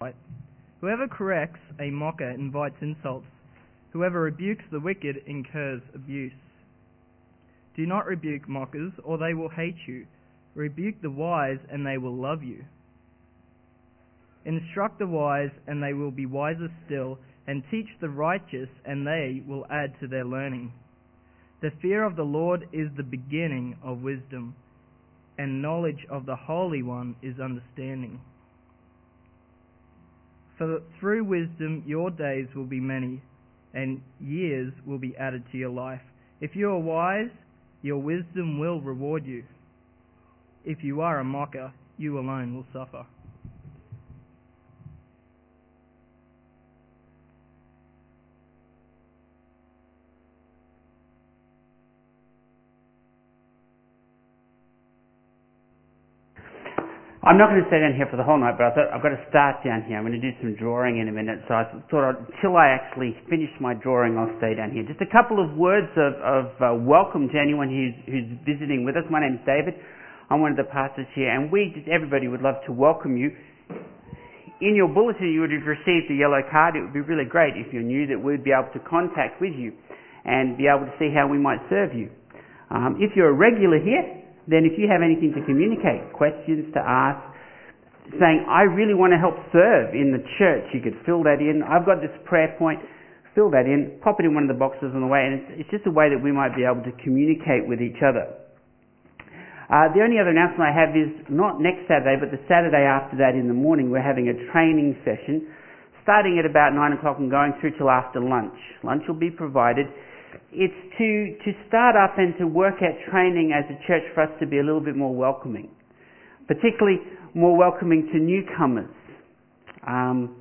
right. Whoever corrects a mocker invites insults. Whoever rebukes the wicked incurs abuse. Do not rebuke mockers, or they will hate you. Rebuke the wise, and they will love you. Instruct the wise, and they will be wiser still, and teach the righteous, and they will add to their learning. The fear of the Lord is the beginning of wisdom, and knowledge of the Holy One is understanding. For through wisdom your days will be many, and years will be added to your life. If you are wise, your wisdom will reward you. If you are a mocker, you alone will suffer. I'm not going to stay down here for the whole night, but I thought I've got to start down here. I'm going to do some drawing in a minute, so I thought I'd, until I actually finish my drawing, I'll stay down here. Just a couple of words of, of uh, welcome to anyone who's, who's visiting with us. My name's David. I'm one of the pastors here, and we, just everybody, would love to welcome you. In your bulletin, you would have received a yellow card. It would be really great if you knew that we'd be able to contact with you and be able to see how we might serve you. Um, if you're a regular here, then if you have anything to communicate, questions to ask, saying, I really want to help serve in the church, you could fill that in. I've got this prayer point, fill that in, pop it in one of the boxes on the way, and it's, it's just a way that we might be able to communicate with each other. Uh, the only other announcement I have is not next Saturday, but the Saturday after that in the morning, we're having a training session starting at about 9 o'clock and going through till after lunch. Lunch will be provided it's to, to start up and to work at training as a church for us to be a little bit more welcoming, particularly more welcoming to newcomers. Um,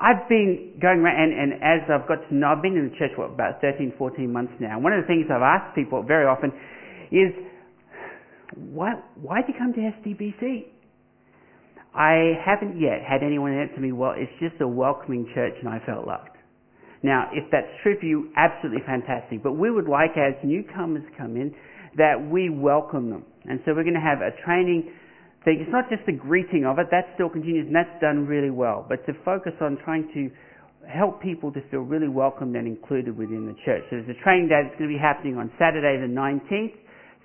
I've been going around, and, and as I've got to know, I've been in the church, what, about 13, 14 months now. One of the things I've asked people very often is, why, why did you come to SDBC? I haven't yet had anyone answer me, well, it's just a welcoming church and I felt loved. Now, if that's true for you, absolutely fantastic. But we would like, as newcomers come in, that we welcome them. And so we're going to have a training thing. It's not just the greeting of it, that still continues, and that's done really well. But to focus on trying to help people to feel really welcomed and included within the church. So there's a training day that's going to be happening on Saturday the 19th,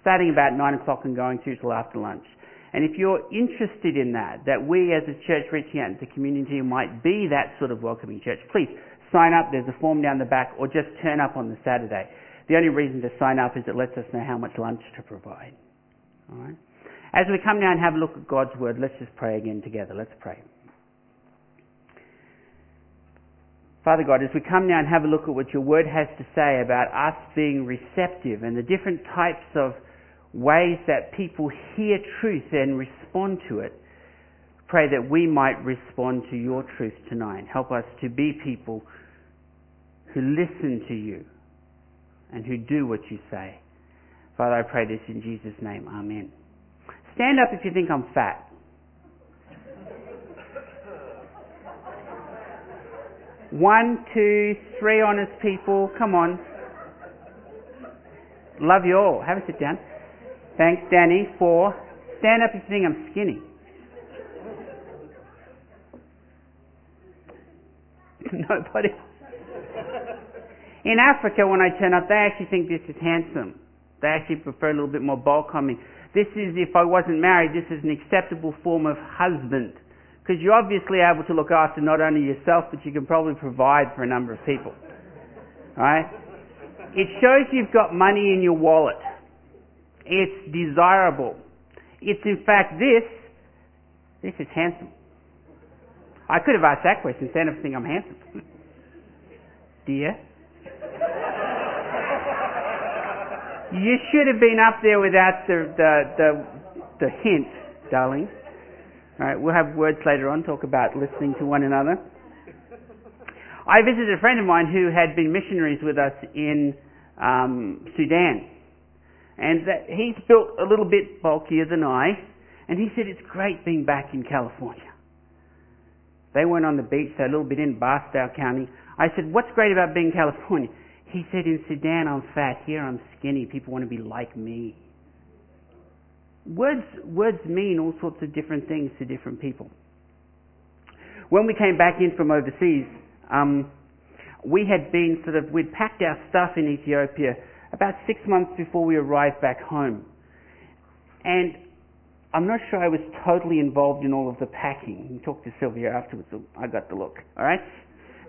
starting about 9 o'clock and going through till after lunch. And if you're interested in that, that we as a church reaching out into the community might be that sort of welcoming church, please sign up. There's a form down the back, or just turn up on the Saturday. The only reason to sign up is it lets us know how much lunch to provide. All right. As we come now and have a look at God's word, let's just pray again together. Let's pray. Father God, as we come now and have a look at what your word has to say about us being receptive and the different types of ways that people hear truth and respond to it, pray that we might respond to your truth tonight. Help us to be people who listen to you and who do what you say. Father, I pray this in Jesus' name. Amen. Stand up if you think I'm fat. One, two, three honest people. Come on. Love you all. Have a sit down. Thanks, Danny. Four. Stand up if you think I'm skinny. Nobody. In Africa, when I turn up, they actually think this is handsome. They actually prefer a little bit more bulk on me. This is, if I wasn't married, this is an acceptable form of husband. Because you're obviously able to look after not only yourself, but you can probably provide for a number of people. Right? It shows you've got money in your wallet. It's desirable. It's in fact this. This is handsome. I could have asked that question. Up and think I'm handsome. Dear. You should have been up there without the, the, the, the hint, darling. All right, we'll have words later on, talk about listening to one another. I visited a friend of mine who had been missionaries with us in um, Sudan. And that he's built a little bit bulkier than I. And he said it's great being back in California. They went on the beach, so a little bit in Barstow County. I said, what's great about being in California? He said, in Sudan I'm fat, here I'm skinny, people want to be like me. Words, words mean all sorts of different things to different people. when we came back in from overseas, um, we had been sort of, we'd packed our stuff in Ethiopia about six months before we arrived back home. And I'm not sure I was totally involved in all of the packing. You talk to Sylvia afterwards, I got the look, alright?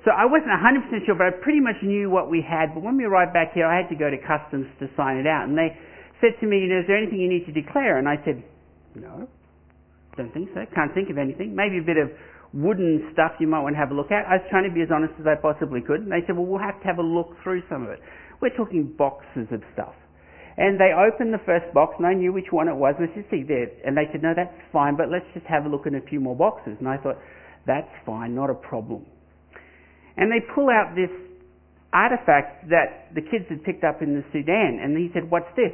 So I wasn't 100% sure, but I pretty much knew what we had. But when we arrived back here, I had to go to customs to sign it out. And they said to me, you know, is there anything you need to declare? And I said, no, don't think so. Can't think of anything. Maybe a bit of wooden stuff you might want to have a look at. I was trying to be as honest as I possibly could. And they said, well, we'll have to have a look through some of it. We're talking boxes of stuff. And they opened the first box, and I knew which one it was. Let's just see there. And they said, no, that's fine, but let's just have a look at a few more boxes. And I thought, that's fine, not a problem. And they pull out this artifact that the kids had picked up in the Sudan. And he said, what's this?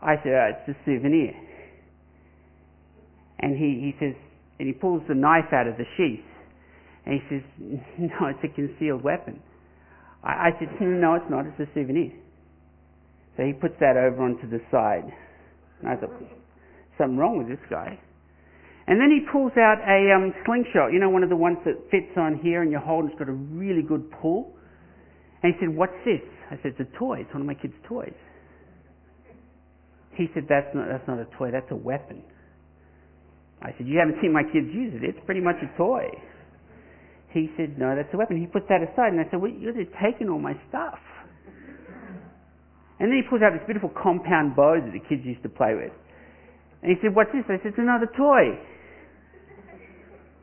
I said, oh, it's a souvenir. And he, he says, and he pulls the knife out of the sheath. And he says, no, it's a concealed weapon. I, I said, hmm, no, it's not, it's a souvenir. So he puts that over onto the side. And I thought, something wrong with this guy. And then he pulls out a um, slingshot, you know, one of the ones that fits on here and you hold and it's got a really good pull. And he said, what's this? I said, it's a toy. It's one of my kids' toys. He said, that's not, that's not a toy, that's a weapon. I said, you haven't seen my kids use it. It's pretty much a toy. He said, no, that's a weapon. He puts that aside. And I said, well, you're just taking all my stuff. And then he pulls out this beautiful compound bow that the kids used to play with. And he said, what's this? I said, it's another toy.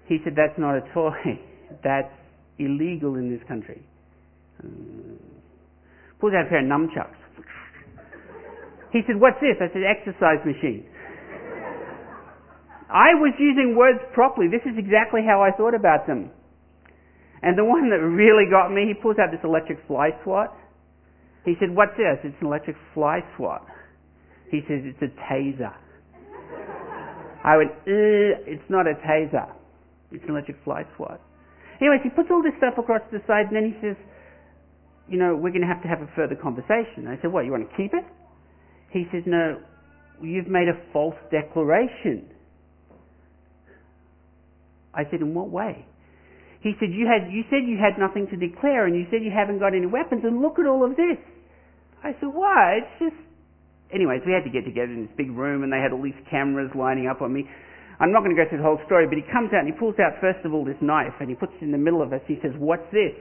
He said, that's not a toy. That's illegal in this country. Um, pulls out a pair of nunchucks. He said, what's this? I said, exercise machine. I was using words properly. This is exactly how I thought about them. And the one that really got me, he pulls out this electric fly swat. He said, what's this? It's an electric fly swat. He says, it's a taser. I went, it's not a taser. It's an electric fly swat. Anyways, he puts all this stuff across to the side and then he says, you know, we're going to have to have a further conversation. I said, what, you want to keep it? He says, no, you've made a false declaration. I said, in what way? He said, you, had, you said you had nothing to declare and you said you haven't got any weapons and look at all of this. I said, why? It's just... Anyways, we had to get together in this big room and they had all these cameras lining up on me. I'm not going to go through the whole story, but he comes out and he pulls out first of all this knife and he puts it in the middle of us. He says, what's this?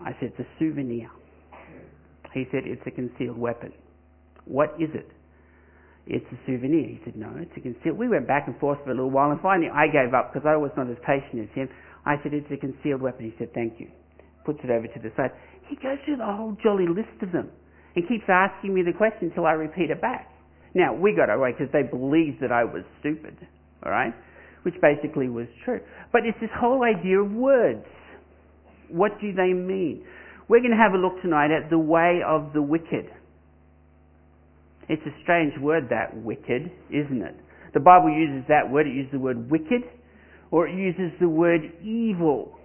I said, it's a souvenir. He said, it's a concealed weapon. What is it? it's a souvenir. He said, no, it's a concealed. We went back and forth for a little while, and finally I gave up because I was not as patient as him. I said, it's a concealed weapon. He said, thank you. Puts it over to the side. He goes through the whole jolly list of them and keeps asking me the question until I repeat it back. Now, we got away because they believed that I was stupid, all right? Which basically was true. But it's this whole idea of words. What do they mean? We're going to have a look tonight at the way of the wicked. It's a strange word, that wicked, isn't it? The Bible uses that word, it uses the word wicked, or it uses the word evil.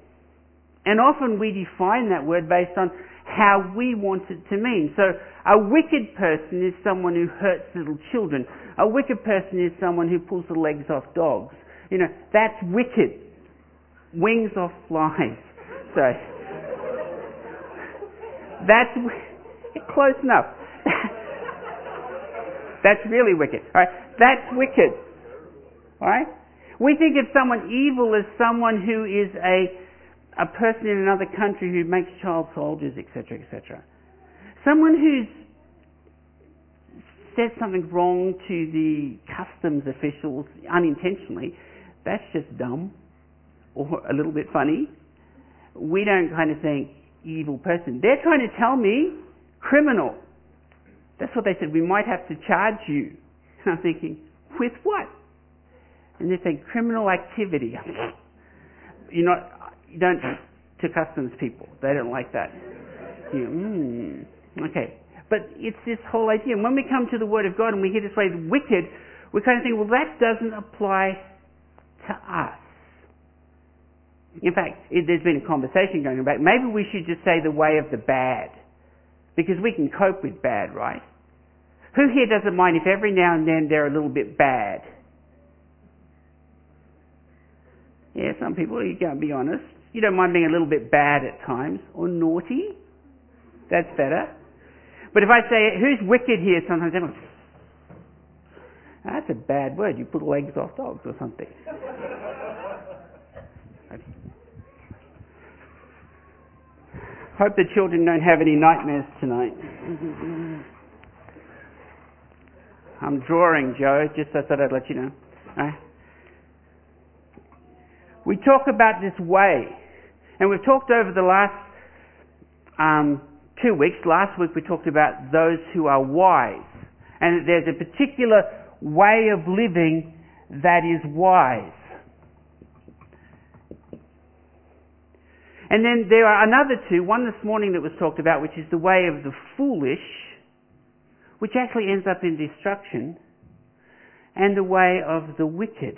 And often we define that word based on how we want it to mean. So a wicked person is someone who hurts little children. A wicked person is someone who pulls the legs off dogs. You know, that's wicked. Wings off flies. So, that's close enough. That's really wicked. All right? That's wicked. All right? We think of someone evil as someone who is a, a person in another country who makes child soldiers, etc., etc. Someone who's said something wrong to the customs officials unintentionally, that's just dumb or a little bit funny. We don't kind of think evil person. They're trying to tell me criminal. That's what they said. We might have to charge you. And I'm thinking, with what? And they say criminal activity. you know, you don't to customs people. They don't like that. You, mm, okay. But it's this whole idea. And when we come to the Word of God and we hear this way, wicked, we kind of think, well, that doesn't apply to us. In fact, it, there's been a conversation going back. Maybe we should just say the way of the bad. Because we can cope with bad, right? Who here doesn't mind if every now and then they're a little bit bad? Yeah, some people, you can't be honest. You don't mind being a little bit bad at times, or naughty. That's better. But if I say, who's wicked here, sometimes that's a bad word. You put legs off dogs or something. Hope the children don't have any nightmares tonight. I'm drawing, Joe, just I thought I'd let you know. We talk about this way, and we've talked over the last um, two weeks. Last week we talked about those who are wise, and there's a particular way of living that is wise. And then there are another two, one this morning that was talked about, which is the way of the foolish, which actually ends up in destruction, and the way of the wicked.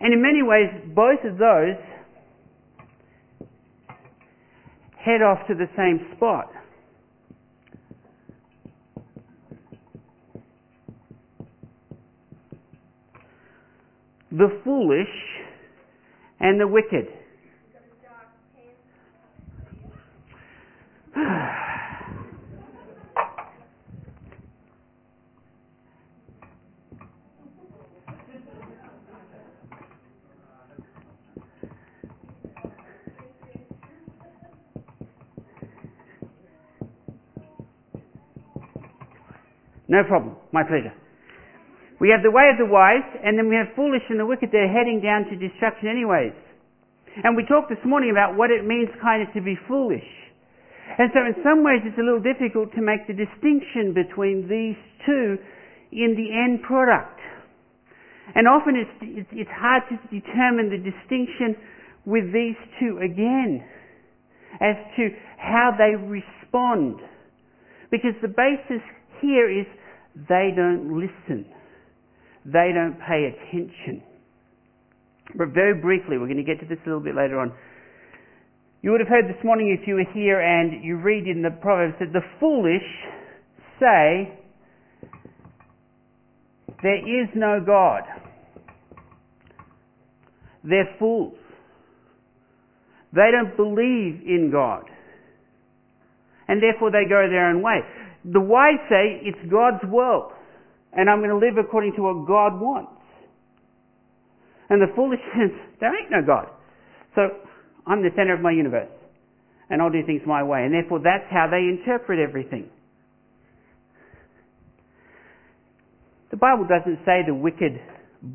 And in many ways, both of those head off to the same spot. The foolish and the wicked. No problem. My pleasure. We have the way of the wise, and then we have foolish and the wicked. They're heading down to destruction anyways. And we talked this morning about what it means kind of to be foolish. And so in some ways it's a little difficult to make the distinction between these two in the end product. And often it's, it's, hard to determine the distinction with these two again as to how they respond. Because the basis here is they don't listen. They don't pay attention. But very briefly, we're going to get to this a little bit later on. You would have heard this morning if you were here and you read in the Proverbs that the foolish say, There is no God. They're fools. They don't believe in God. And therefore they go their own way. The wise say, It's God's world, and I'm going to live according to what God wants. And the foolish says, There ain't no God. So I'm the center of my universe. And I'll do things my way. And therefore that's how they interpret everything. The Bible doesn't say the wicked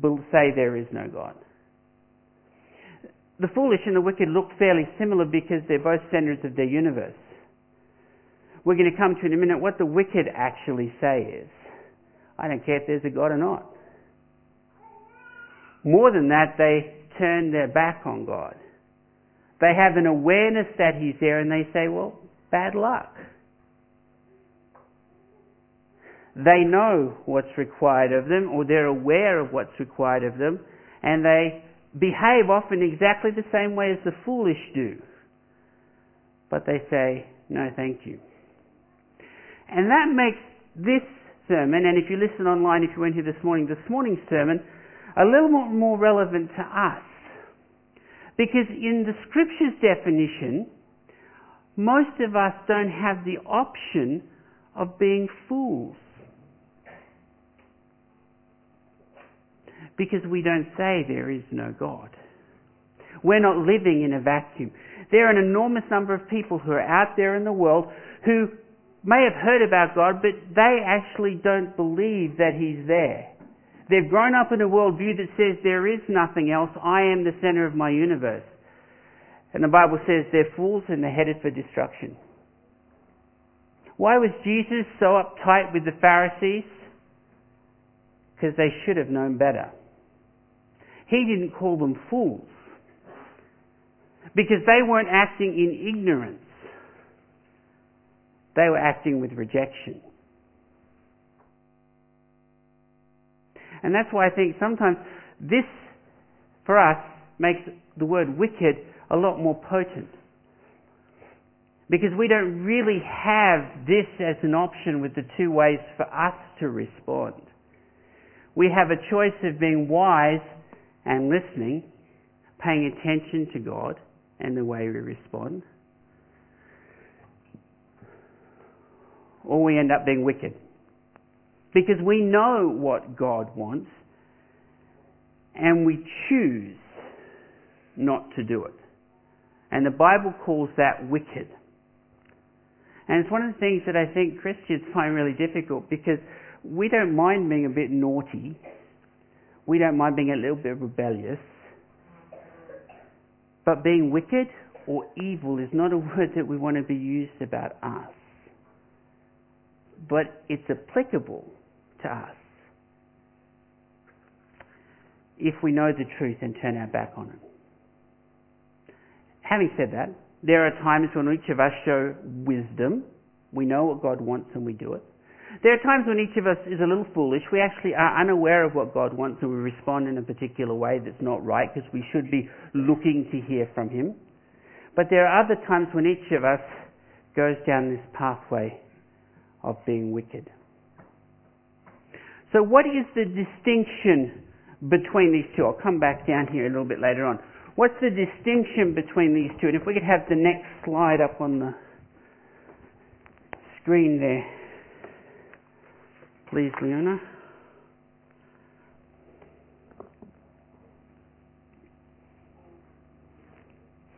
will say there is no God. The foolish and the wicked look fairly similar because they're both centers of their universe. We're going to come to in a minute what the wicked actually say is. I don't care if there's a God or not. More than that, they turn their back on God. They have an awareness that He's there and they say, well, bad luck. They know what's required of them or they're aware of what's required of them and they behave often exactly the same way as the foolish do. But they say, no thank you. And that makes this sermon, and if you listen online, if you went here this morning, this morning's sermon, a little more, more relevant to us. Because in the scripture's definition, most of us don't have the option of being fools. Because we don't say there is no God. We're not living in a vacuum. There are an enormous number of people who are out there in the world who may have heard about God, but they actually don't believe that He's there. They've grown up in a worldview that says there is nothing else. I am the center of my universe. And the Bible says they're fools and they're headed for destruction. Why was Jesus so uptight with the Pharisees? Because they should have known better. He didn't call them fools. Because they weren't acting in ignorance. They were acting with rejection. And that's why I think sometimes this, for us, makes the word wicked a lot more potent. Because we don't really have this as an option with the two ways for us to respond. We have a choice of being wise and listening, paying attention to God and the way we respond, or we end up being wicked. Because we know what God wants and we choose not to do it. And the Bible calls that wicked. And it's one of the things that I think Christians find really difficult because we don't mind being a bit naughty. We don't mind being a little bit rebellious. But being wicked or evil is not a word that we want to be used about us. But it's applicable to us if we know the truth and turn our back on it. Having said that, there are times when each of us show wisdom. We know what God wants and we do it. There are times when each of us is a little foolish. We actually are unaware of what God wants and we respond in a particular way that's not right because we should be looking to hear from Him. But there are other times when each of us goes down this pathway of being wicked. So what is the distinction between these two? I'll come back down here a little bit later on. What's the distinction between these two? And if we could have the next slide up on the screen there. Please, Leona.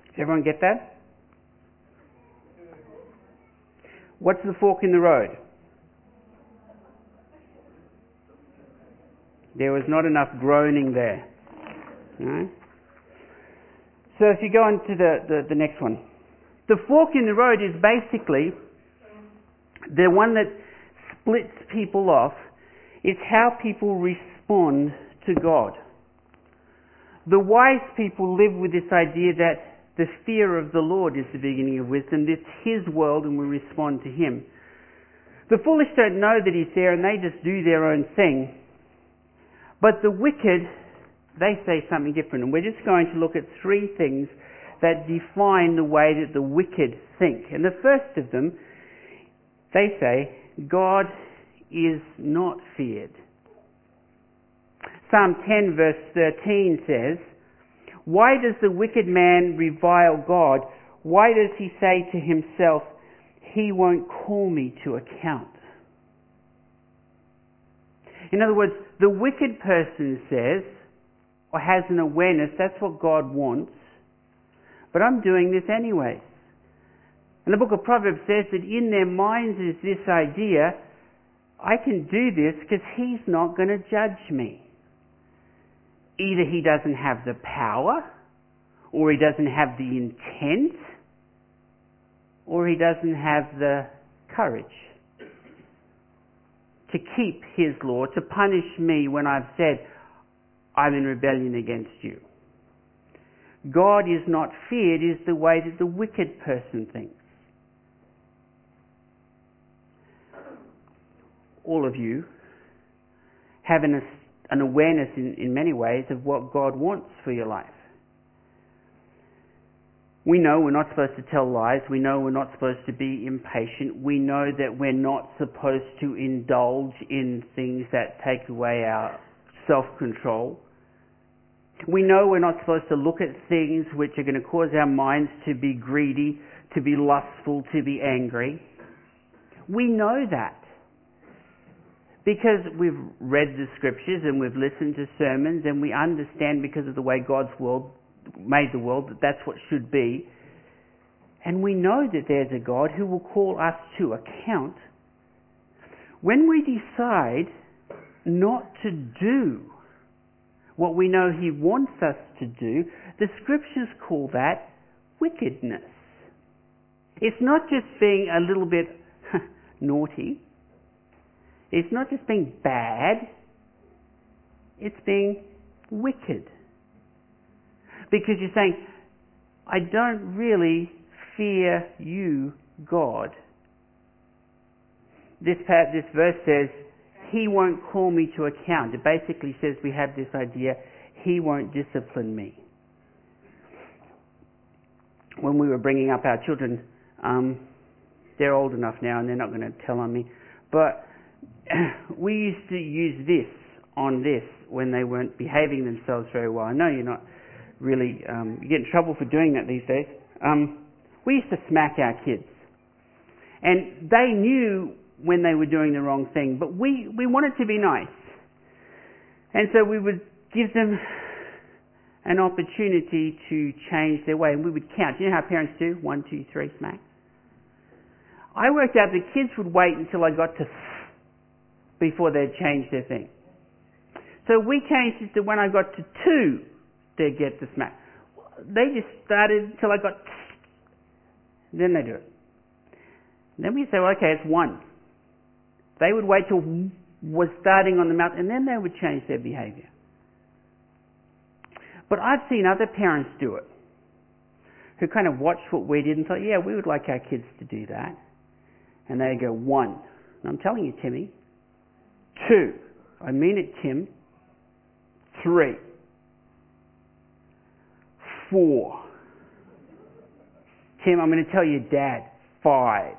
Does everyone get that? What's the fork in the road? There was not enough groaning there. No? So if you go on to the, the, the next one. The fork in the road is basically the one that splits people off. It's how people respond to God. The wise people live with this idea that the fear of the Lord is the beginning of wisdom. It's His world and we respond to Him. The foolish don't know that He's there and they just do their own thing. But the wicked, they say something different. And we're just going to look at three things that define the way that the wicked think. And the first of them, they say, God is not feared. Psalm 10 verse 13 says, Why does the wicked man revile God? Why does he say to himself, He won't call me to account? In other words, the wicked person says, or has an awareness, that's what God wants, but I'm doing this anyways. And the book of Proverbs says that in their minds is this idea, I can do this because he's not going to judge me. Either he doesn't have the power, or he doesn't have the intent, or he doesn't have the courage to keep his law, to punish me when I've said, I'm in rebellion against you. God is not feared is the way that the wicked person thinks. All of you have an, an awareness in, in many ways of what God wants for your life. We know we're not supposed to tell lies. We know we're not supposed to be impatient. We know that we're not supposed to indulge in things that take away our self-control. We know we're not supposed to look at things which are going to cause our minds to be greedy, to be lustful, to be angry. We know that. Because we've read the scriptures and we've listened to sermons and we understand because of the way God's world made the world that that's what should be. And we know that there's a God who will call us to account. When we decide not to do what we know He wants us to do, the scriptures call that wickedness. It's not just being a little bit naughty. It's not just being bad. It's being wicked. Because you're saying, I don't really fear you, God. This, part, this verse says, He won't call me to account. It basically says we have this idea, He won't discipline me. When we were bringing up our children, um, they're old enough now and they're not going to tell on me, but we used to use this on this when they weren't behaving themselves very well. I know you're not really, um, you get in trouble for doing that these days. Um, we used to smack our kids. And they knew when they were doing the wrong thing, but we, we wanted to be nice. And so we would give them an opportunity to change their way. And we would count. You know how parents do? One, two, three, smack. I worked out the kids would wait until I got to before they'd change their thing. So we changed it to when I got to two, they'd get the smack. They just started until I got then they do it. Then we say, well, okay, it's one. They would wait till was starting on the mouth, and then they would change their behavior. But I've seen other parents do it, who kind of watched what we did and thought, yeah, we would like our kids to do that. And they go, one. And I'm telling you, Timmy. Two. I mean it, Tim. Three. Four. Tim, I'm going to tell you, Dad. Five.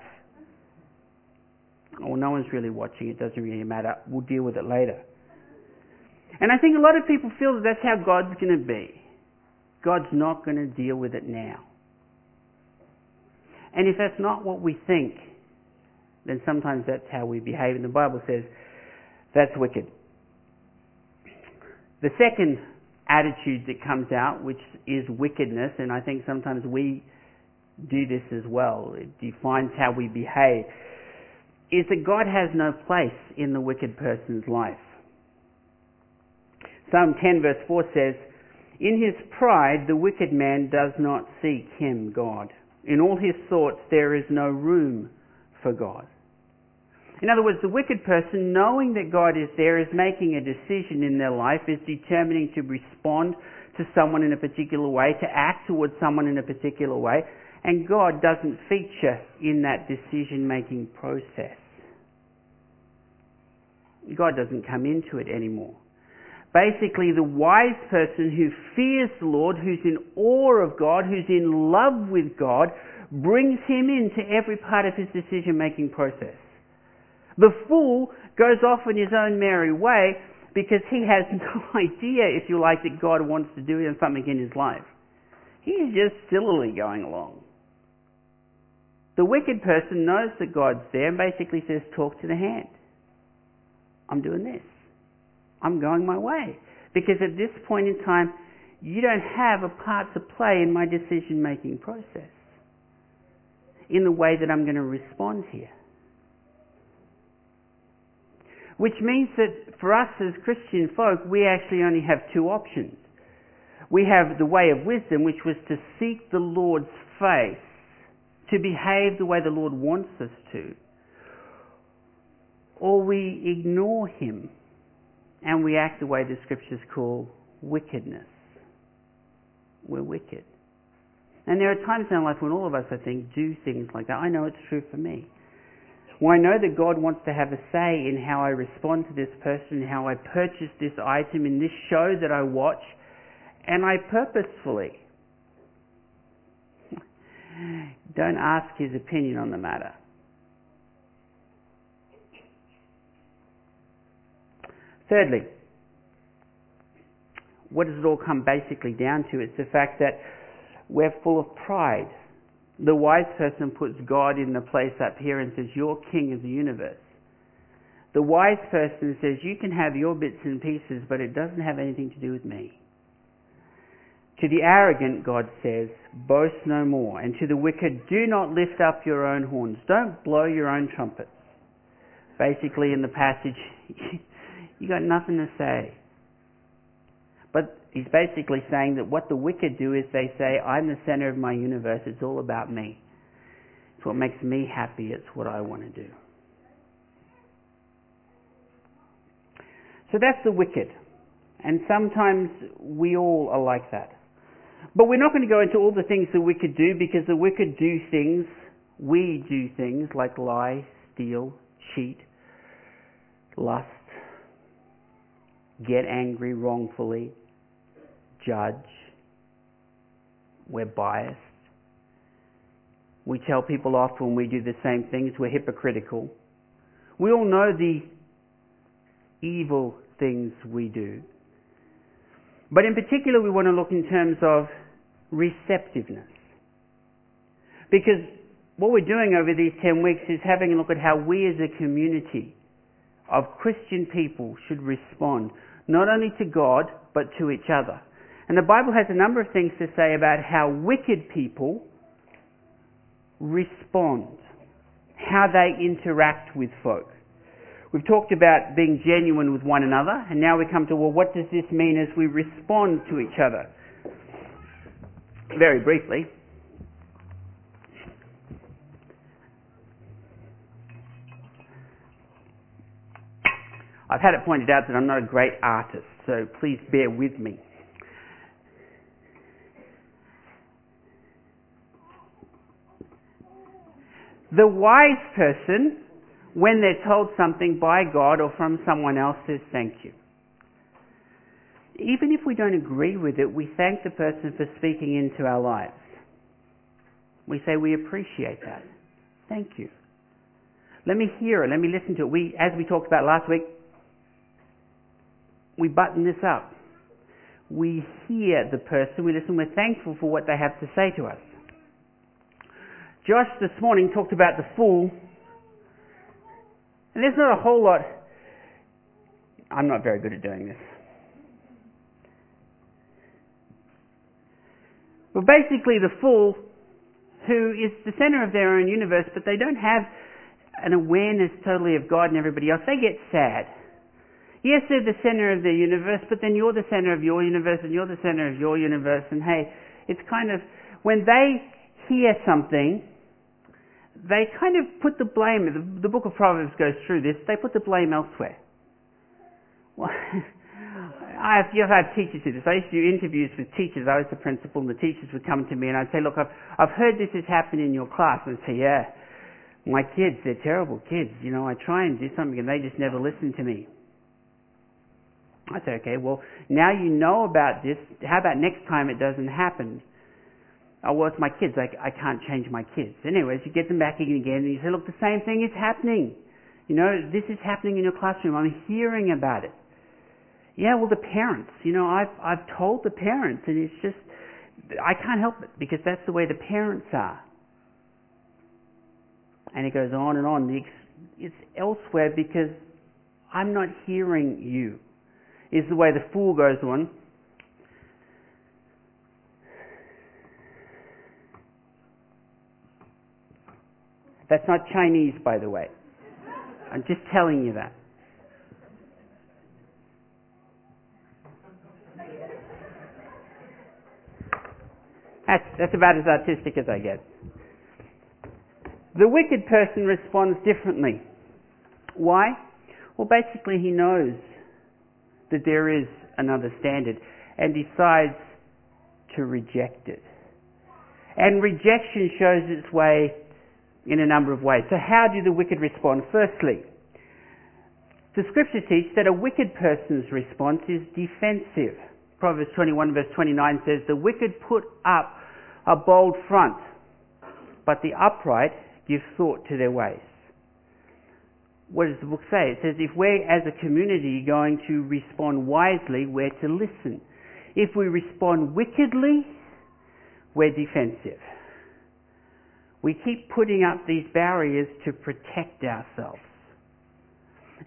Well, no one's really watching. It doesn't really matter. We'll deal with it later. And I think a lot of people feel that that's how God's going to be. God's not going to deal with it now. And if that's not what we think, then sometimes that's how we behave. And the Bible says that's wicked. The second attitude that comes out, which is wickedness, and I think sometimes we do this as well, it defines how we behave, is that God has no place in the wicked person's life. Psalm 10 verse 4 says, In his pride the wicked man does not seek him, God. In all his thoughts there is no room for God. In other words, the wicked person, knowing that God is there, is making a decision in their life, is determining to respond to someone in a particular way, to act towards someone in a particular way, and God doesn't feature in that decision making process. God doesn't come into it anymore. Basically, the wise person who fears the Lord, who's in awe of God, who's in love with God, brings him into every part of his decision making process. The fool goes off in his own merry way because he has no idea, if you like, that God wants to do something in his life. He's just sillily going along. The wicked person knows that God's there and basically says, talk to the hand. I'm doing this. I'm going my way. Because at this point in time, you don't have a part to play in my decision making process. In the way that I'm going to respond here. Which means that for us as Christian folk, we actually only have two options. We have the way of wisdom, which was to seek the Lord's face, to behave the way the Lord wants us to, or we ignore Him and we act the way the scriptures call wickedness. We're wicked. And there are times in our life when all of us, I think, do things like that. I know it's true for me. Well, I know that God wants to have a say in how I respond to this person, how I purchase this item in this show that I watch, and I purposefully don't ask his opinion on the matter. Thirdly, what does it all come basically down to? It's the fact that we're full of pride. The wise person puts God in the place up here and says, You're king of the universe. The wise person says, You can have your bits and pieces, but it doesn't have anything to do with me. To the arrogant, God says, Boast no more. And to the wicked, do not lift up your own horns. Don't blow your own trumpets. Basically, in the passage, you got nothing to say. But he's basically saying that what the wicked do is they say, I'm the center of my universe, it's all about me. It's what makes me happy, it's what I want to do. So that's the wicked. And sometimes we all are like that. But we're not going to go into all the things the wicked do because the wicked do things, we do things like lie, steal, cheat, lust, get angry wrongfully, judge. We're biased. We tell people off when we do the same things. We're hypocritical. We all know the evil things we do. But in particular, we want to look in terms of receptiveness. Because what we're doing over these 10 weeks is having a look at how we as a community of Christian people should respond, not only to God, but to each other. And the Bible has a number of things to say about how wicked people respond, how they interact with folk. We've talked about being genuine with one another, and now we come to, well, what does this mean as we respond to each other? Very briefly, I've had it pointed out that I'm not a great artist, so please bear with me. The wise person, when they're told something by God or from someone else, says thank you. Even if we don't agree with it, we thank the person for speaking into our lives. We say we appreciate that. Thank you. Let me hear it. Let me listen to it. We, as we talked about last week, we button this up. We hear the person, we listen, we're thankful for what they have to say to us. Josh this morning talked about the fool, and there's not a whole lot. I'm not very good at doing this. But basically, the fool who is the center of their own universe, but they don't have an awareness totally of God and everybody else, they get sad. Yes, they're the center of their universe, but then you're the center of your universe and you're the center of your universe. And hey, it's kind of, when they hear something, they kind of put the blame, the, book of Proverbs goes through this, they put the blame elsewhere. Well, I have, you know, I have teachers do this. I used to do interviews with teachers. I was the principal and the teachers would come to me and I'd say, look, I've, I've heard this has happened in your class. And I'd say, yeah, my kids, they're terrible kids. You know, I try and do something and they just never listen to me. I say, okay, well, now you know about this. How about next time it doesn't happen? Oh, well, it's my kids. I, I can't change my kids. Anyways, you get them back in again and you say, look, the same thing is happening. You know, this is happening in your classroom. I'm hearing about it. Yeah, well, the parents, you know, I've, I've told the parents and it's just, I can't help it because that's the way the parents are. And it goes on and on. It's elsewhere because I'm not hearing you is the way the fool goes on. That's not Chinese, by the way. I'm just telling you that. That's, that's about as artistic as I get. The wicked person responds differently. Why? Well, basically, he knows that there is another standard and decides to reject it. And rejection shows its way in a number of ways. So how do the wicked respond? Firstly, the scriptures teach that a wicked person's response is defensive. Proverbs 21 verse 29 says, The wicked put up a bold front, but the upright give thought to their ways what does the book say? It says if we're as a community going to respond wisely, we're to listen. If we respond wickedly, we're defensive. We keep putting up these barriers to protect ourselves.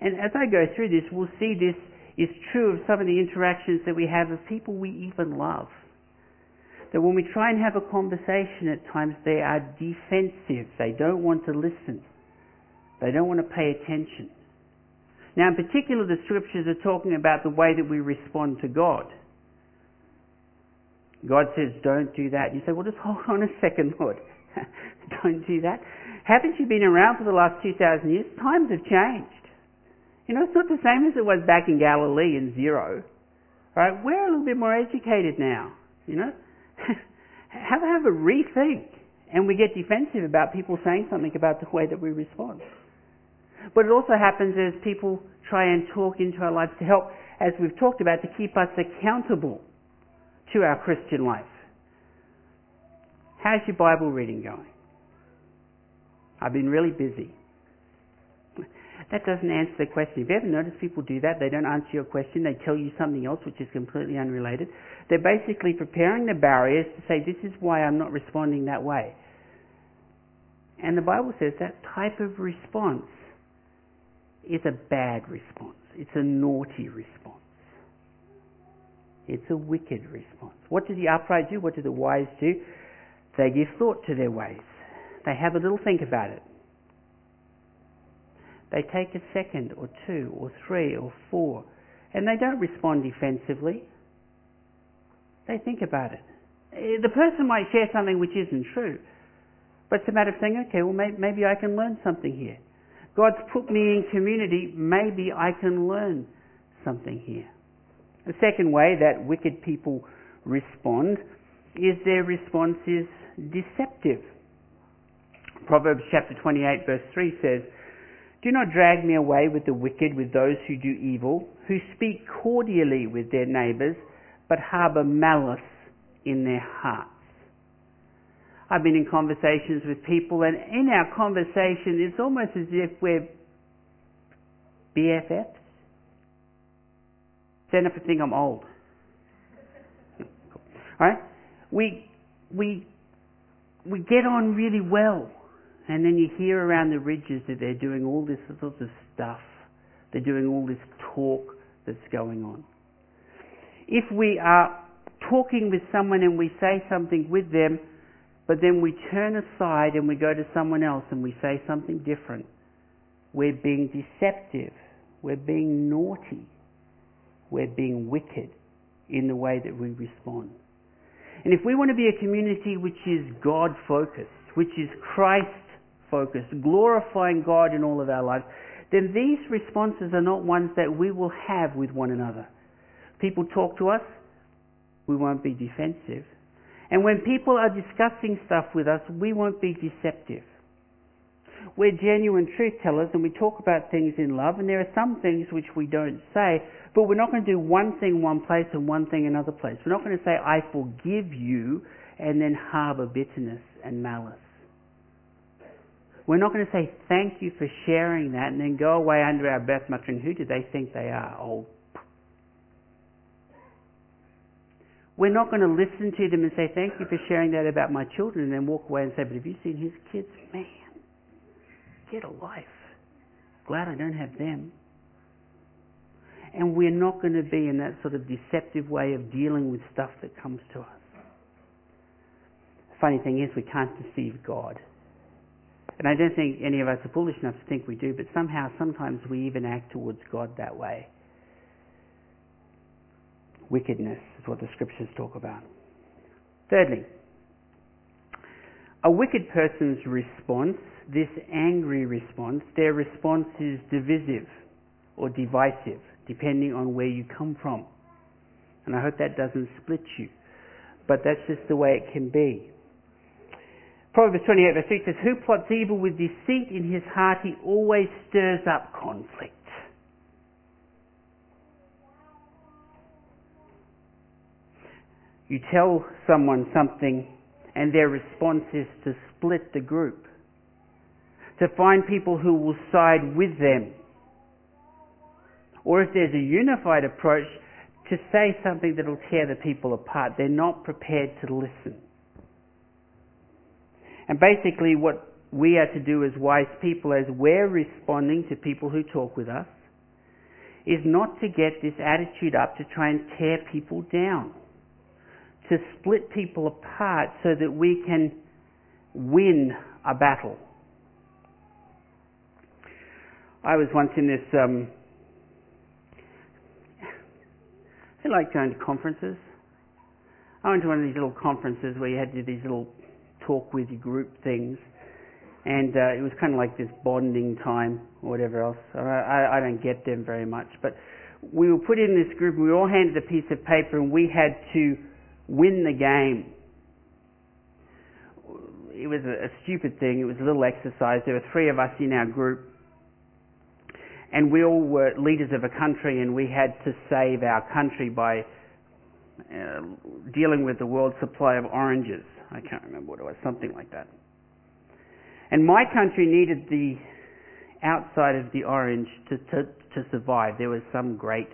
And as I go through this, we'll see this is true of some of the interactions that we have with people we even love. That when we try and have a conversation at times, they are defensive. They don't want to listen. They don't want to pay attention. Now, in particular, the scriptures are talking about the way that we respond to God. God says, don't do that. You say, well, just hold on a second, Lord. don't do that. Haven't you been around for the last 2,000 years? Times have changed. You know, it's not the same as it was back in Galilee in zero. Right? We're a little bit more educated now. You know? have, have a rethink. And we get defensive about people saying something about the way that we respond. But it also happens as people try and talk into our lives to help, as we've talked about, to keep us accountable to our Christian life. How's your Bible reading going? I've been really busy. that doesn't answer the question. Have you ever noticed people do that? They don't answer your question, they tell you something else which is completely unrelated. They're basically preparing the barriers to say, this is why I'm not responding that way. And the Bible says that type of response is a bad response. It's a naughty response. It's a wicked response. What do the upright do? What do the wise do? They give thought to their ways. They have a little think about it. They take a second or two or three or four and they don't respond defensively. They think about it. Eh, the person might share something which isn't true, but it's a matter of saying, okay, well, maybe I can learn something here. God's put me in community, maybe I can learn something here. The second way that wicked people respond is their response is deceptive. Proverbs chapter 28 verse 3 says, Do not drag me away with the wicked, with those who do evil, who speak cordially with their neighbours, but harbour malice in their hearts. I've been in conversations with people, and in our conversation, it's almost as if we're BFFs. Stand up and think I'm old. Right? We, we, we get on really well. And then you hear around the ridges that they're doing all this sort of stuff. They're doing all this talk that's going on. If we are talking with someone and we say something with them, but then we turn aside and we go to someone else and we say something different. We're being deceptive. We're being naughty. We're being wicked in the way that we respond. And if we want to be a community which is God focused, which is Christ focused, glorifying God in all of our lives, then these responses are not ones that we will have with one another. People talk to us, we won't be defensive. And when people are discussing stuff with us, we won't be deceptive. We're genuine truth tellers and we talk about things in love, and there are some things which we don't say, but we're not going to do one thing one place and one thing another place. We're not going to say, I forgive you, and then harbour bitterness and malice. We're not going to say, thank you for sharing that, and then go away under our breath muttering, who do they think they are? Oh, We're not going to listen to them and say, thank you for sharing that about my children, and then walk away and say, but have you seen his kids? Man, get a life. Glad I don't have them. And we're not going to be in that sort of deceptive way of dealing with stuff that comes to us. The funny thing is, we can't deceive God. And I don't think any of us are foolish enough to think we do, but somehow, sometimes we even act towards God that way. Wickedness is what the scriptures talk about. Thirdly, a wicked person's response, this angry response, their response is divisive or divisive, depending on where you come from. And I hope that doesn't split you. But that's just the way it can be. Proverbs 28 verse 6 says, Who plots evil with deceit in his heart, he always stirs up conflict. You tell someone something and their response is to split the group. To find people who will side with them. Or if there's a unified approach, to say something that will tear the people apart. They're not prepared to listen. And basically what we are to do as wise people as we're responding to people who talk with us is not to get this attitude up to try and tear people down to split people apart so that we can win a battle. I was once in this. Um, I like going to conferences. I went to one of these little conferences where you had to do these little talk with your group things, and uh, it was kind of like this bonding time or whatever else. I, I, don't get them very much, but we were put in this group. We all handed a piece of paper, and we had to win the game. It was a, a stupid thing. It was a little exercise. There were three of us in our group. And we all were leaders of a country and we had to save our country by uh, dealing with the world supply of oranges. I can't remember what it was, something like that. And my country needed the outside of the orange to, to, to survive. There was some great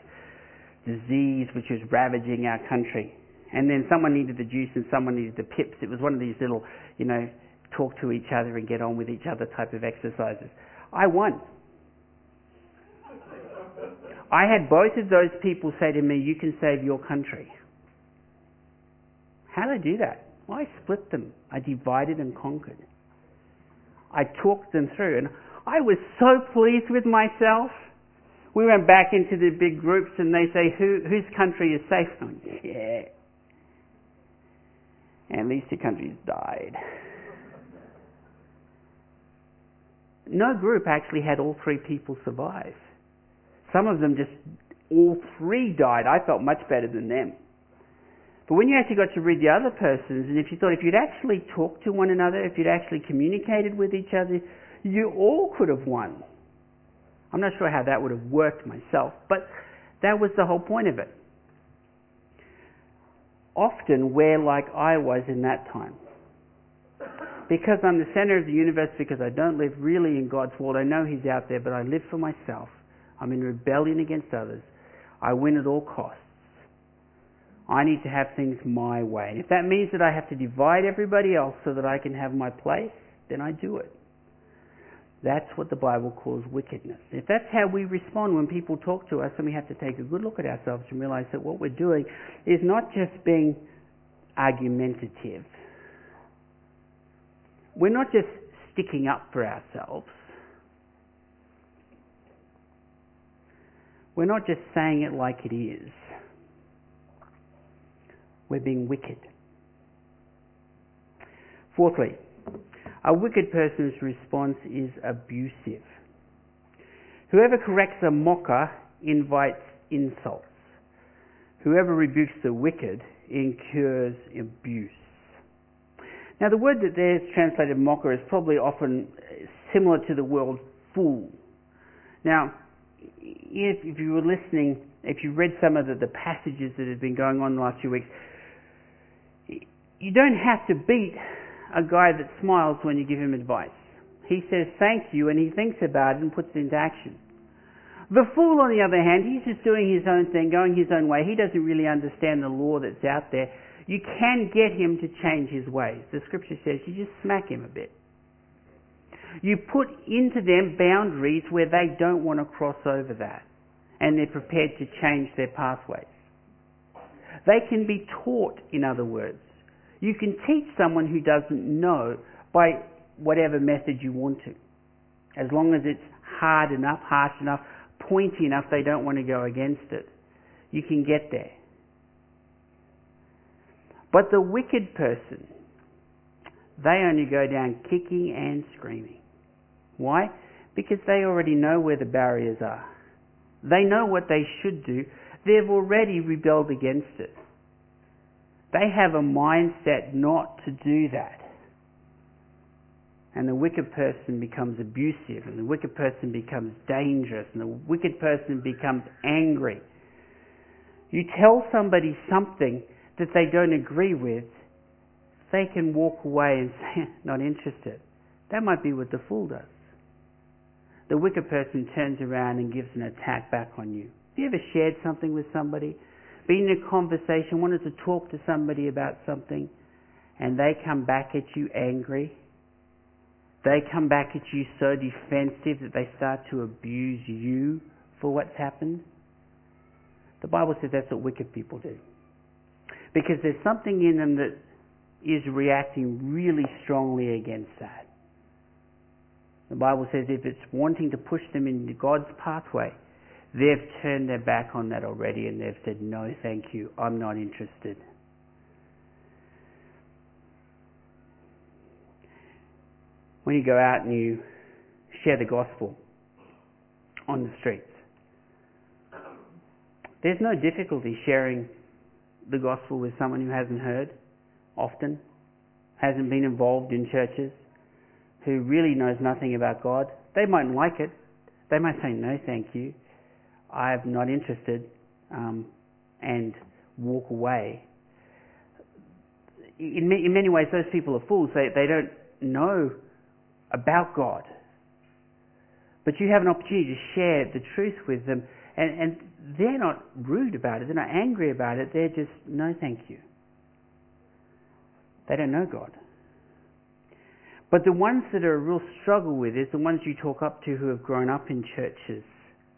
disease which was ravaging our country. And then someone needed the juice and someone needed the pips. It was one of these little, you know, talk to each other and get on with each other type of exercises. I won. I had both of those people say to me, You can save your country. How did I do that? I split them. I divided and conquered. I talked them through. And I was so pleased with myself. We went back into the big groups and they say, Who, whose country is safe? yeah. And these two countries died. No group actually had all three people survive. Some of them just, all three died. I felt much better than them. But when you actually got to read the other persons, and if you thought if you'd actually talked to one another, if you'd actually communicated with each other, you all could have won. I'm not sure how that would have worked myself, but that was the whole point of it. Often we're like I was in that time. Because I'm the center of the universe, because I don't live really in God's world, I know He's out there, but I live for myself. I'm in rebellion against others. I win at all costs. I need to have things my way. And if that means that I have to divide everybody else so that I can have my place, then I do it. That's what the Bible calls wickedness. If that's how we respond when people talk to us, then we have to take a good look at ourselves and realize that what we're doing is not just being argumentative. We're not just sticking up for ourselves. We're not just saying it like it is. We're being wicked. Fourthly, a wicked person's response is abusive. Whoever corrects a mocker invites insults. Whoever rebukes the wicked incurs abuse. Now, the word that there's translated mocker is probably often similar to the word fool. Now, if, if you were listening, if you read some of the, the passages that have been going on the last few weeks, you don't have to beat a guy that smiles when you give him advice. He says thank you and he thinks about it and puts it into action. The fool, on the other hand, he's just doing his own thing, going his own way. He doesn't really understand the law that's out there. You can get him to change his ways. The scripture says you just smack him a bit. You put into them boundaries where they don't want to cross over that. And they're prepared to change their pathways. They can be taught, in other words. You can teach someone who doesn't know by whatever method you want to. As long as it's hard enough, harsh enough, pointy enough, they don't want to go against it. You can get there. But the wicked person, they only go down kicking and screaming. Why? Because they already know where the barriers are. They know what they should do. They've already rebelled against it. They have a mindset not to do that. And the wicked person becomes abusive, and the wicked person becomes dangerous, and the wicked person becomes angry. You tell somebody something that they don't agree with, they can walk away and say, not interested. That might be what the fool does. The wicked person turns around and gives an attack back on you. Have you ever shared something with somebody been in a conversation, wanted to talk to somebody about something, and they come back at you angry. They come back at you so defensive that they start to abuse you for what's happened. The Bible says that's what wicked people do. Because there's something in them that is reacting really strongly against that. The Bible says if it's wanting to push them into God's pathway, They've turned their back on that already and they've said, no, thank you, I'm not interested. When you go out and you share the gospel on the streets, there's no difficulty sharing the gospel with someone who hasn't heard often, hasn't been involved in churches, who really knows nothing about God. They mightn't like it. They might say, no, thank you. I'm not interested, um, and walk away. In, in many ways, those people are fools. They, they don't know about God. But you have an opportunity to share the truth with them, and, and they're not rude about it, they're not angry about it, they're just, no thank you. They don't know God. But the ones that are a real struggle with is the ones you talk up to who have grown up in churches,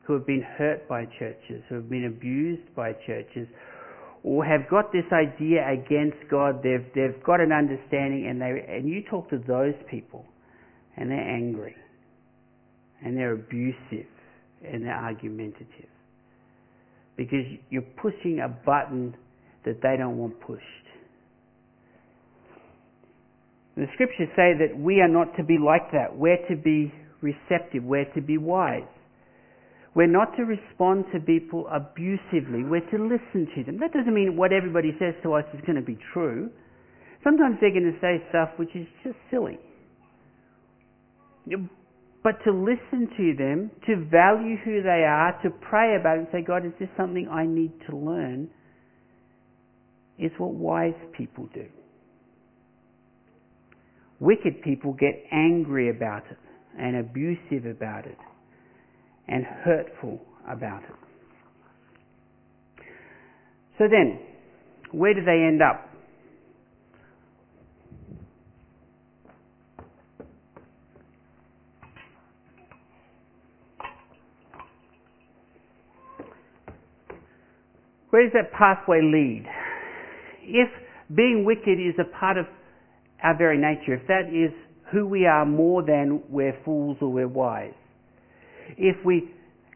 who have been hurt by churches, who have been abused by churches, or have got this idea against God. They've, they've got an understanding, and, they, and you talk to those people, and they're angry, and they're abusive, and they're argumentative. Because you're pushing a button that they don't want pushed. The scriptures say that we are not to be like that. We're to be receptive. We're to be wise. We're not to respond to people abusively. We're to listen to them. That doesn't mean what everybody says to us is going to be true. Sometimes they're going to say stuff which is just silly. But to listen to them, to value who they are, to pray about it and say, God, is this something I need to learn? Is what wise people do. Wicked people get angry about it and abusive about it and hurtful about it. So then, where do they end up? Where does that pathway lead? If being wicked is a part of our very nature, if that is who we are more than we're fools or we're wise, if we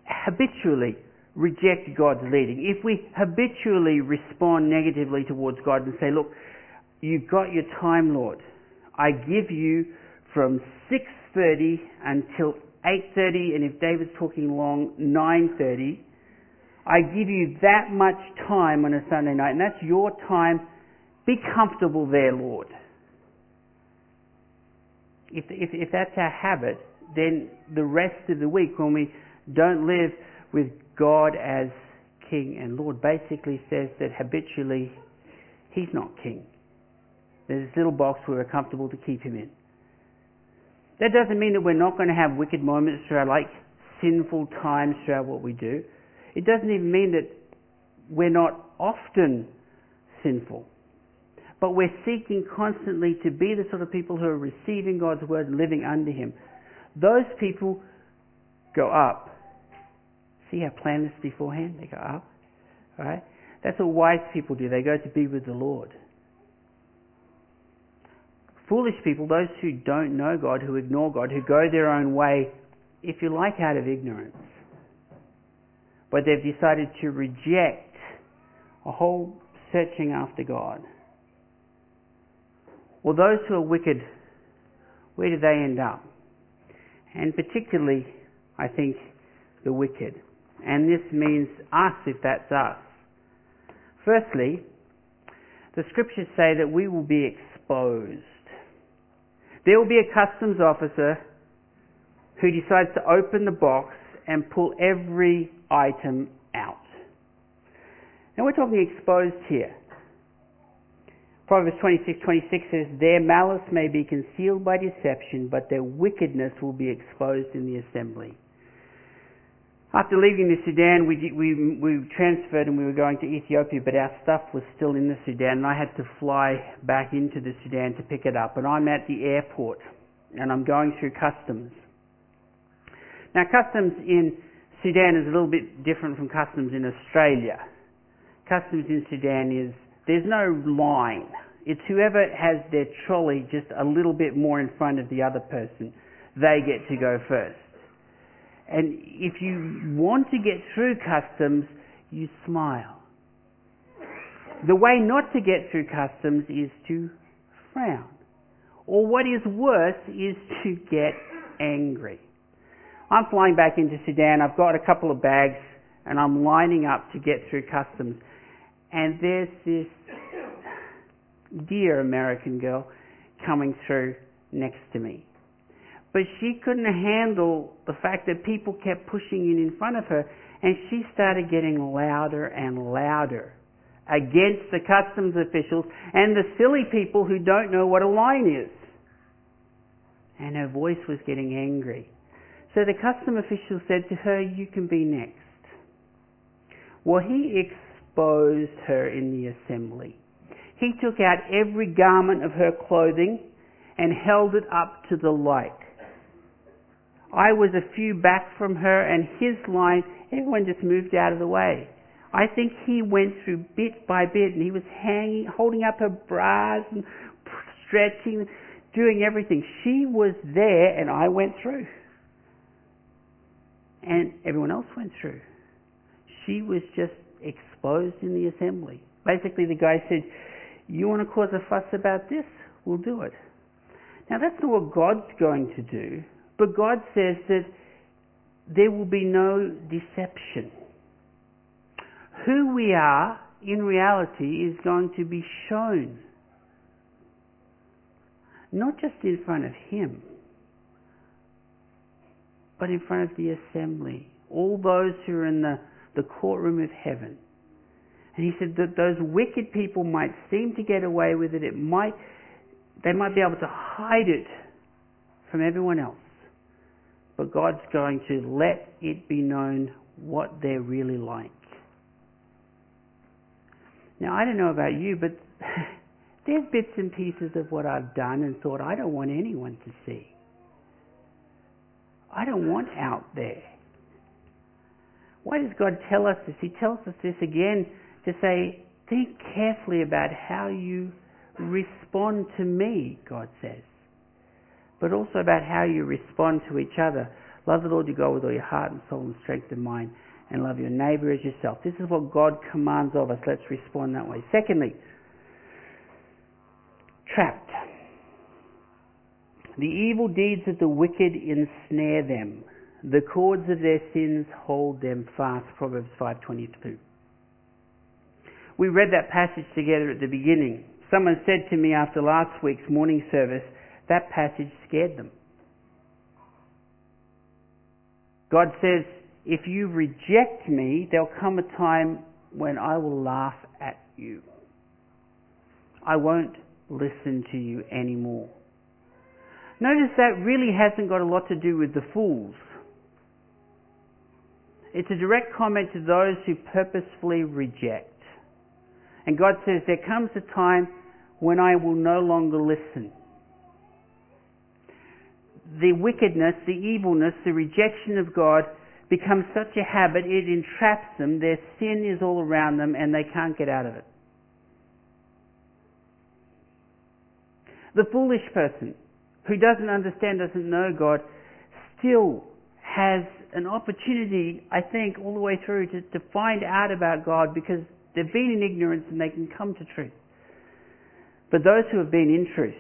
habitually reject God's leading, if we habitually respond negatively towards God and say, look, you've got your time, Lord. I give you from 6.30 until 8.30, and if David's talking long, 9.30. I give you that much time on a Sunday night, and that's your time. Be comfortable there, Lord. If, if, if that's our habit, then the rest of the week, when we don't live with God as King and Lord, basically says that habitually He's not King. There's this little box where we're comfortable to keep Him in. That doesn't mean that we're not going to have wicked moments throughout, like sinful times throughout what we do. It doesn't even mean that we're not often sinful. But we're seeking constantly to be the sort of people who are receiving God's word and living under Him. Those people go up. See, I planned this beforehand. They go up. Right? That's what wise people do. They go to be with the Lord. Foolish people, those who don't know God, who ignore God, who go their own way, if you like, out of ignorance. But they've decided to reject a whole searching after God. Well, those who are wicked, where do they end up? And particularly, I think, the wicked. And this means us if that's us. Firstly, the scriptures say that we will be exposed. There will be a customs officer who decides to open the box and pull every item out. Now we're talking exposed here. Proverbs 26:26 says, "Their malice may be concealed by deception, but their wickedness will be exposed in the assembly." After leaving the Sudan, we, we, we transferred and we were going to Ethiopia, but our stuff was still in the Sudan, and I had to fly back into the Sudan to pick it up. And I'm at the airport, and I'm going through customs. Now, customs in Sudan is a little bit different from customs in Australia. Customs in Sudan is there's no line. It's whoever has their trolley just a little bit more in front of the other person, they get to go first. And if you want to get through customs, you smile. The way not to get through customs is to frown. Or what is worse is to get angry. I'm flying back into Sudan. I've got a couple of bags and I'm lining up to get through customs. And there's this dear American girl coming through next to me. But she couldn't handle the fact that people kept pushing in in front of her, and she started getting louder and louder against the customs officials and the silly people who don't know what a line is. And her voice was getting angry. So the custom official said to her, You can be next. Well, he exposed her in the assembly. He took out every garment of her clothing and held it up to the light. I was a few back from her and his line, everyone just moved out of the way. I think he went through bit by bit and he was hanging, holding up her bras and stretching, doing everything. She was there and I went through. And everyone else went through. She was just exposed in the assembly. Basically, the guy said, You want to cause a fuss about this? We'll do it. Now, that's not what God's going to do, but God says that there will be no deception. Who we are in reality is going to be shown. Not just in front of Him, but in front of the assembly. All those who are in the, the courtroom of heaven. And he said that those wicked people might seem to get away with it. It might, they might be able to hide it from everyone else. But God's going to let it be known what they're really like. Now, I don't know about you, but there's bits and pieces of what I've done and thought I don't want anyone to see. I don't want out there. Why does God tell us this? He tells us this again to say, think carefully about how you respond to me, God says, but also about how you respond to each other. Love the Lord your God with all your heart and soul and strength and mind, and love your neighbour as yourself. This is what God commands of us. Let's respond that way. Secondly, trapped. The evil deeds of the wicked ensnare them. The cords of their sins hold them fast. Proverbs 5:22. We read that passage together at the beginning. Someone said to me after last week's morning service, that passage scared them. God says, if you reject me, there'll come a time when I will laugh at you. I won't listen to you anymore. Notice that really hasn't got a lot to do with the fools. It's a direct comment to those who purposefully reject. And God says, There comes a time when I will no longer listen. The wickedness, the evilness, the rejection of God becomes such a habit, it entraps them, their sin is all around them, and they can't get out of it. The foolish person who doesn't understand, doesn't know God, still has an opportunity, I think, all the way through to, to find out about God because they've been in ignorance and they can come to truth. But those who have been in truth,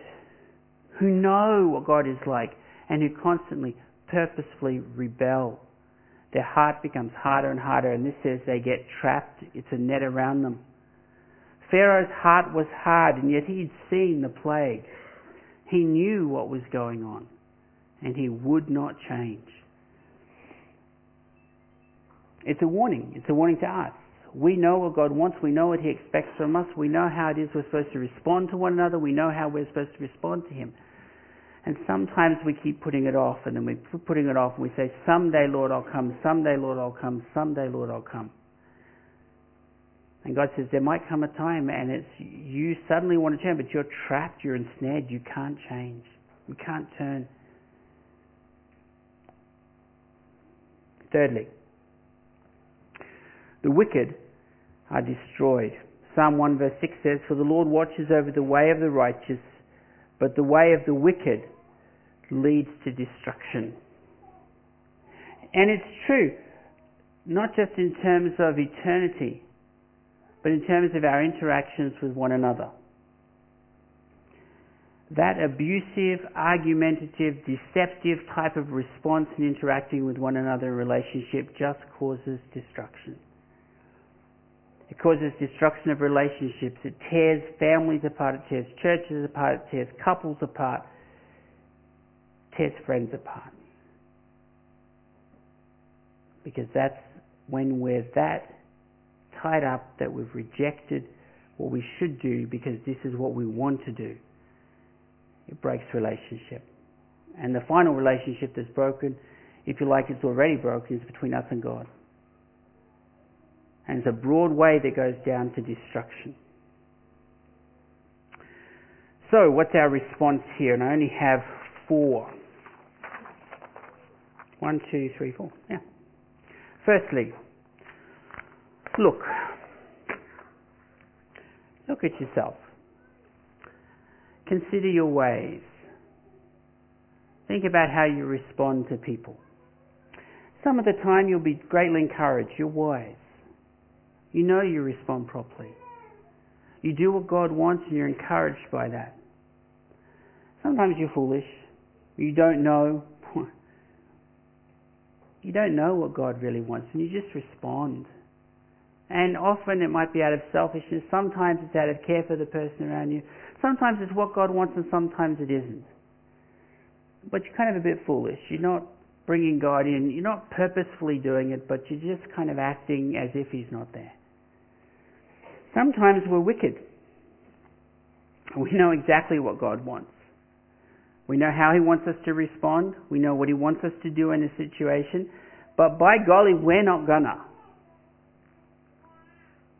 who know what God is like, and who constantly, purposefully rebel, their heart becomes harder and harder, and this says they get trapped. It's a net around them. Pharaoh's heart was hard, and yet he'd seen the plague. He knew what was going on, and he would not change. It's a warning. It's a warning to us. We know what God wants. We know what He expects from us. We know how it is we're supposed to respond to one another. We know how we're supposed to respond to Him. And sometimes we keep putting it off, and then we're putting it off, and we say, Someday, Lord, I'll come. Someday, Lord, I'll come. Someday, Lord, I'll come. And God says, There might come a time, and it's you suddenly want to turn, but you're trapped, you're ensnared, you can't change. You can't turn. Thirdly, the wicked are destroyed. Psalm 1 verse 6 says, For the Lord watches over the way of the righteous, but the way of the wicked leads to destruction. And it's true, not just in terms of eternity, but in terms of our interactions with one another. That abusive, argumentative, deceptive type of response in interacting with one another in relationship just causes destruction. It causes destruction of relationships. It tears families apart. It tears churches apart. It tears couples apart. It tears friends apart. Because that's when we're that tied up that we've rejected what we should do because this is what we want to do. It breaks relationship. And the final relationship that's broken if you like, it's already broken, is between us and God. And it's a broad way that goes down to destruction. So, what's our response here? And I only have four. One, two, three, four. Yeah. Firstly, look. Look at yourself. Consider your ways. Think about how you respond to people. Some of the time you'll be greatly encouraged. You're wise. You know you respond properly. You do what God wants and you're encouraged by that. Sometimes you're foolish. You don't know. You don't know what God really wants and you just respond. And often it might be out of selfishness. Sometimes it's out of care for the person around you. Sometimes it's what God wants and sometimes it isn't. But you're kind of a bit foolish. You're not bringing God in. You're not purposefully doing it, but you're just kind of acting as if He's not there. Sometimes we're wicked. We know exactly what God wants. We know how He wants us to respond. We know what He wants us to do in a situation. But by golly, we're not gonna.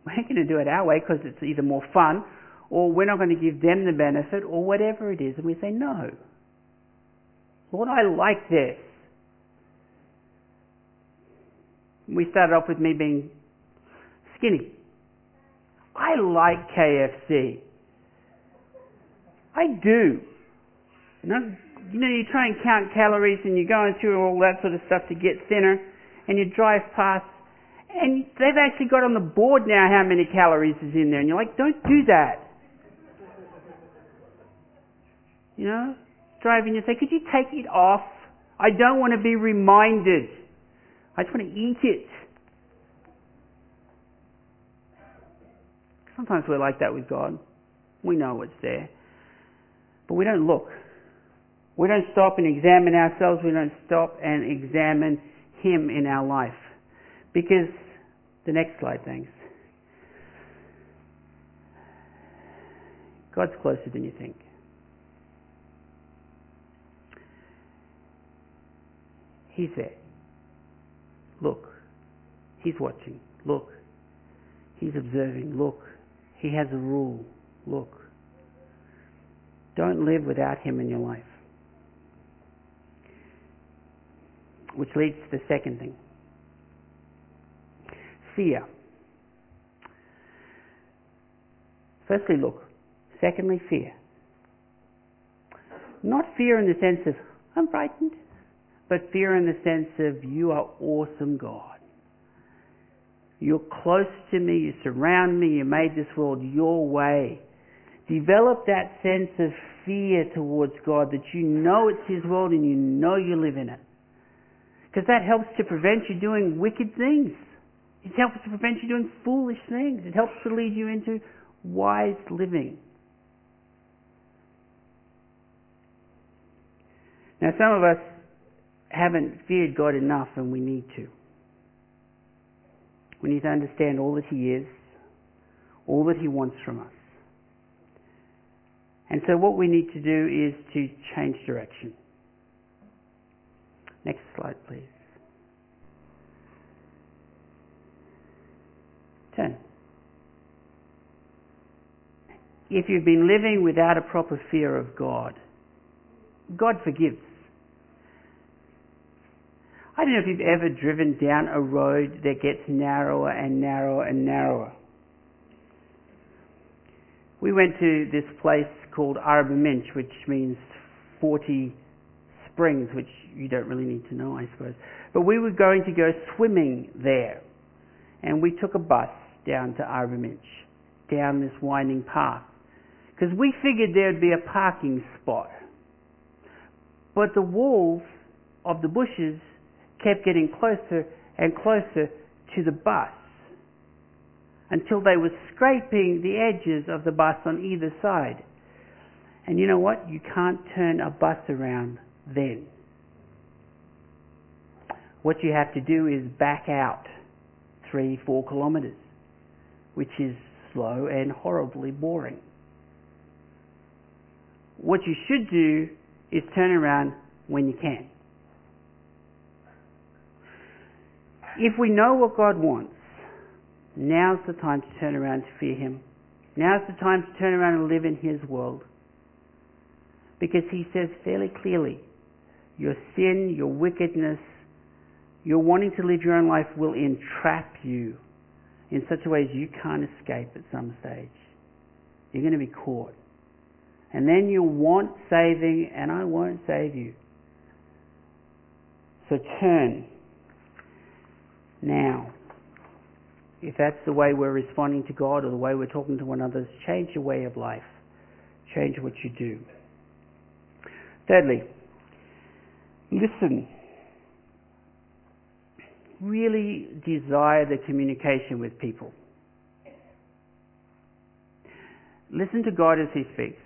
We're to do it our way because it's either more fun or we're not going to give them the benefit or whatever it is. And we say, no. Lord, I like this. We started off with me being skinny. I like KFC. I do. You know, you know, you try and count calories and you're going through all that sort of stuff to get thinner and you drive past and they've actually got on the board now how many calories is in there and you're like, don't do that. You know? Driving, you say, could you take it off? I don't want to be reminded. I just want to eat it. Sometimes we're like that with God. We know it's there. But we don't look. We don't stop and examine ourselves. We don't stop and examine Him in our life. Because, the next slide, thanks. God's closer than you think. He's there. Look. He's watching. Look. He's observing. Look. He has a rule. Look. Don't live without Him in your life. Which leads to the second thing fear. Firstly, look. Secondly, fear. Not fear in the sense of, I'm frightened, but fear in the sense of, you are awesome, God. You're close to me, you surround me, you made this world your way. Develop that sense of fear towards God that you know it's His world and you know you live in it. Because that helps to prevent you doing wicked things. It helps to prevent you doing foolish things. It helps to lead you into wise living. Now, some of us haven't feared God enough, and we need to. We need to understand all that He is, all that He wants from us. And so, what we need to do is to change direction. Next slide, please. 10. If you've been living without a proper fear of God, God forgives. I don't know if you've ever driven down a road that gets narrower and narrower and narrower. We went to this place called Arba Minch, which means 40 springs, which you don't really need to know, I suppose. But we were going to go swimming there. And we took a bus down to Arba Minch, down this winding path. Because we figured there'd be a parking spot. But the walls of the bushes kept getting closer and closer to the bus until they were scraping the edges of the bus on either side. And you know what? You can't turn a bus around then. What you have to do is back out three, four kilometres, which is slow and horribly boring. What you should do is turn around when you can. If we know what God wants, now's the time to turn around to fear Him. Now's the time to turn around and live in His world. Because He says fairly clearly, your sin, your wickedness, your wanting to live your own life will entrap you in such a way as you can't escape at some stage. You're going to be caught. And then you'll want saving, and I won't save you. So turn now. If that's the way we're responding to God or the way we're talking to one another, change your way of life. Change what you do. Thirdly, listen. Really desire the communication with people. Listen to God as He speaks,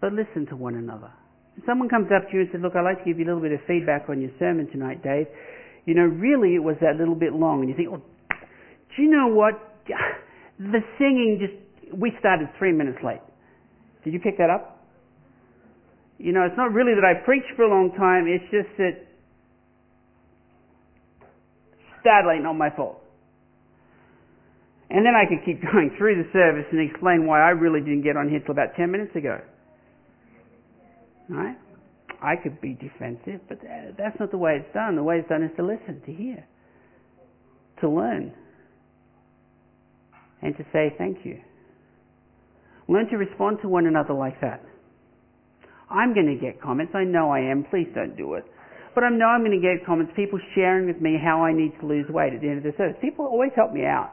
but listen to one another. If someone comes up to you and says, Look, I'd like to give you a little bit of feedback on your sermon tonight, Dave. You know, really it was that little bit long. And you think, Oh, do you know what? The singing just, we started three minutes late. Did you pick that up? You know, it's not really that I preached for a long time, it's just that started late, not my fault. And then I could keep going through the service and explain why I really didn't get on here till about 10 minutes ago. Right? I could be defensive, but uh, that's not the way it's done. The way it's done is to listen, to hear, to learn, and to say thank you. Learn to respond to one another like that. I'm going to get comments. I know I am. Please don't do it. But I know I'm going to get comments, people sharing with me how I need to lose weight at the end of the service. People always help me out.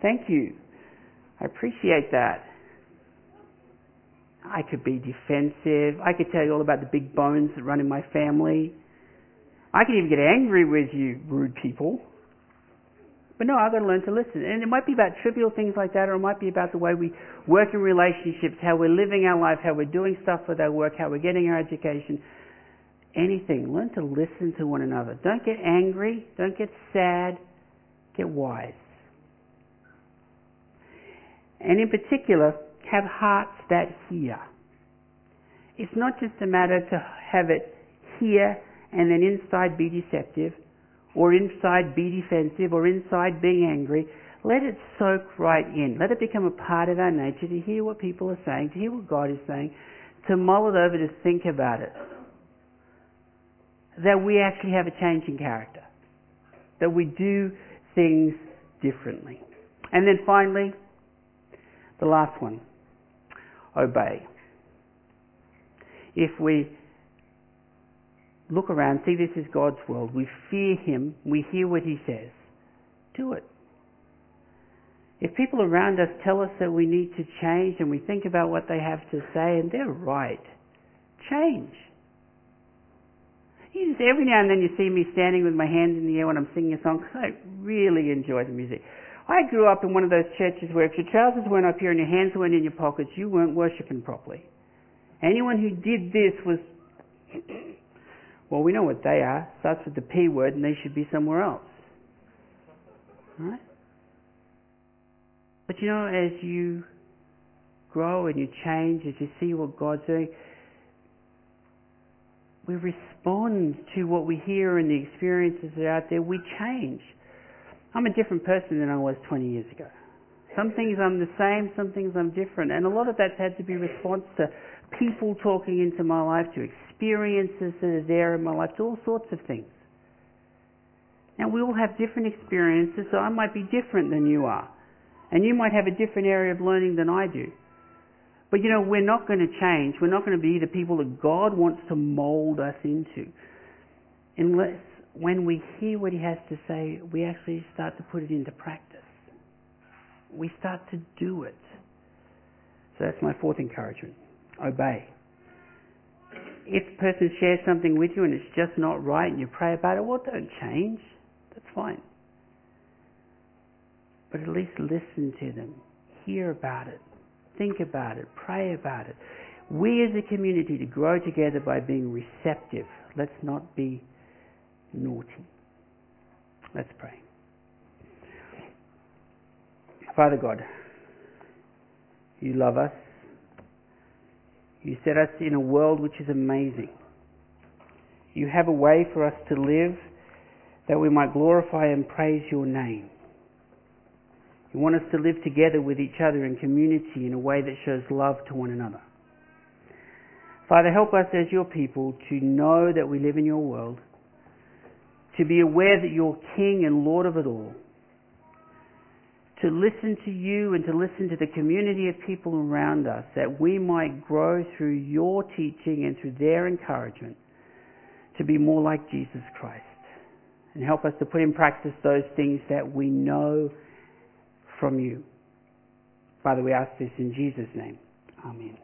Thank you. I appreciate that. I could be defensive. I could tell you all about the big bones that run in my family. I could even get angry with you, rude people. But no, I've got to learn to listen. And it might be about trivial things like that, or it might be about the way we work in relationships, how we're living our life, how we're doing stuff with our work, how we're getting our education. Anything. Learn to listen to one another. Don't get angry. Don't get sad. Get wise. And in particular, have hearts that hear. It's not just a matter to have it hear and then inside be deceptive, or inside be defensive, or inside being angry. Let it soak right in. Let it become a part of our nature to hear what people are saying, to hear what God is saying, to mull it over, to think about it. That we actually have a change in character. That we do things differently. And then finally, the last one obey. If we look around, see this is God's world, we fear Him, we hear what He says, do it. If people around us tell us that we need to change and we think about what they have to say and they're right, change. You just, every now and then you see me standing with my hands in the air when I'm singing a song because I really enjoy the music. I grew up in one of those churches where if your trousers weren't up here and your hands weren't in your pockets, you weren't worshipping properly. Anyone who did this was, well, we know what they are. Starts with the P word and they should be somewhere else. Right? But you know, as you grow and you change, as you see what God's doing, we respond to what we hear and the experiences that are out there. We change. I'm a different person than I was 20 years ago. Some things I'm the same, some things I'm different. And a lot of that's had to be response to people talking into my life, to experiences that are there in my life, to all sorts of things. Now we all have different experiences, so I might be different than you are. And you might have a different area of learning than I do. But you know, we're not going to change. We're not going to be the people that God wants to mold us into. Unless when we hear what he has to say, we actually start to put it into practice. We start to do it. So that's my fourth encouragement. Obey. If a person shares something with you and it's just not right and you pray about it, well, don't change. That's fine. But at least listen to them. Hear about it. Think about it. Pray about it. We as a community to grow together by being receptive. Let's not be naughty. Let's pray. Father God, you love us. You set us in a world which is amazing. You have a way for us to live that we might glorify and praise your name. You want us to live together with each other in community in a way that shows love to one another. Father, help us as your people to know that we live in your world, to be aware that you're King and Lord of it all, to listen to you and to listen to the community of people around us, that we might grow through your teaching and through their encouragement to be more like Jesus Christ. And help us to put in practice those things that we know from you. Father, we ask this in Jesus' name. Amen.